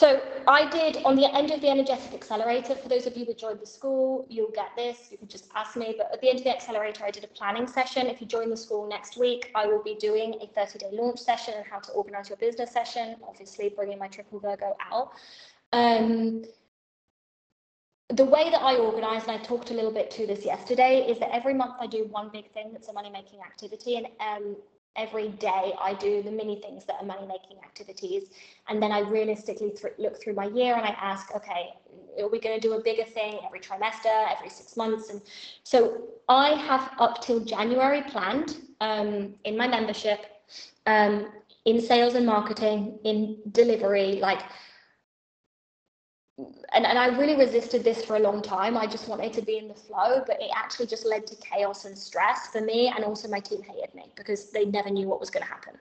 So I did on the end of the energetic accelerator. For those of you that joined the school, you'll get this. You can just ask me. But at the end of the accelerator, I did a planning session. If you join the school next week, I will be doing a 30-day launch session and how to organize your business session. Obviously, bringing my triple Virgo out. Um, the way that I organize, and I talked a little bit to this yesterday, is that every month I do one big thing that's a money making activity. And um, every day I do the mini things that are money making activities. And then I realistically th- look through my year and I ask, okay, are we going to do a bigger thing every trimester, every six months? And so I have up till January planned um, in my membership, um, in sales and marketing, in delivery, like and, and I really resisted this for a long time. I just wanted to be in the flow, but it actually just led to chaos and stress for me. And also, my team hated me because they never knew what was going to happen.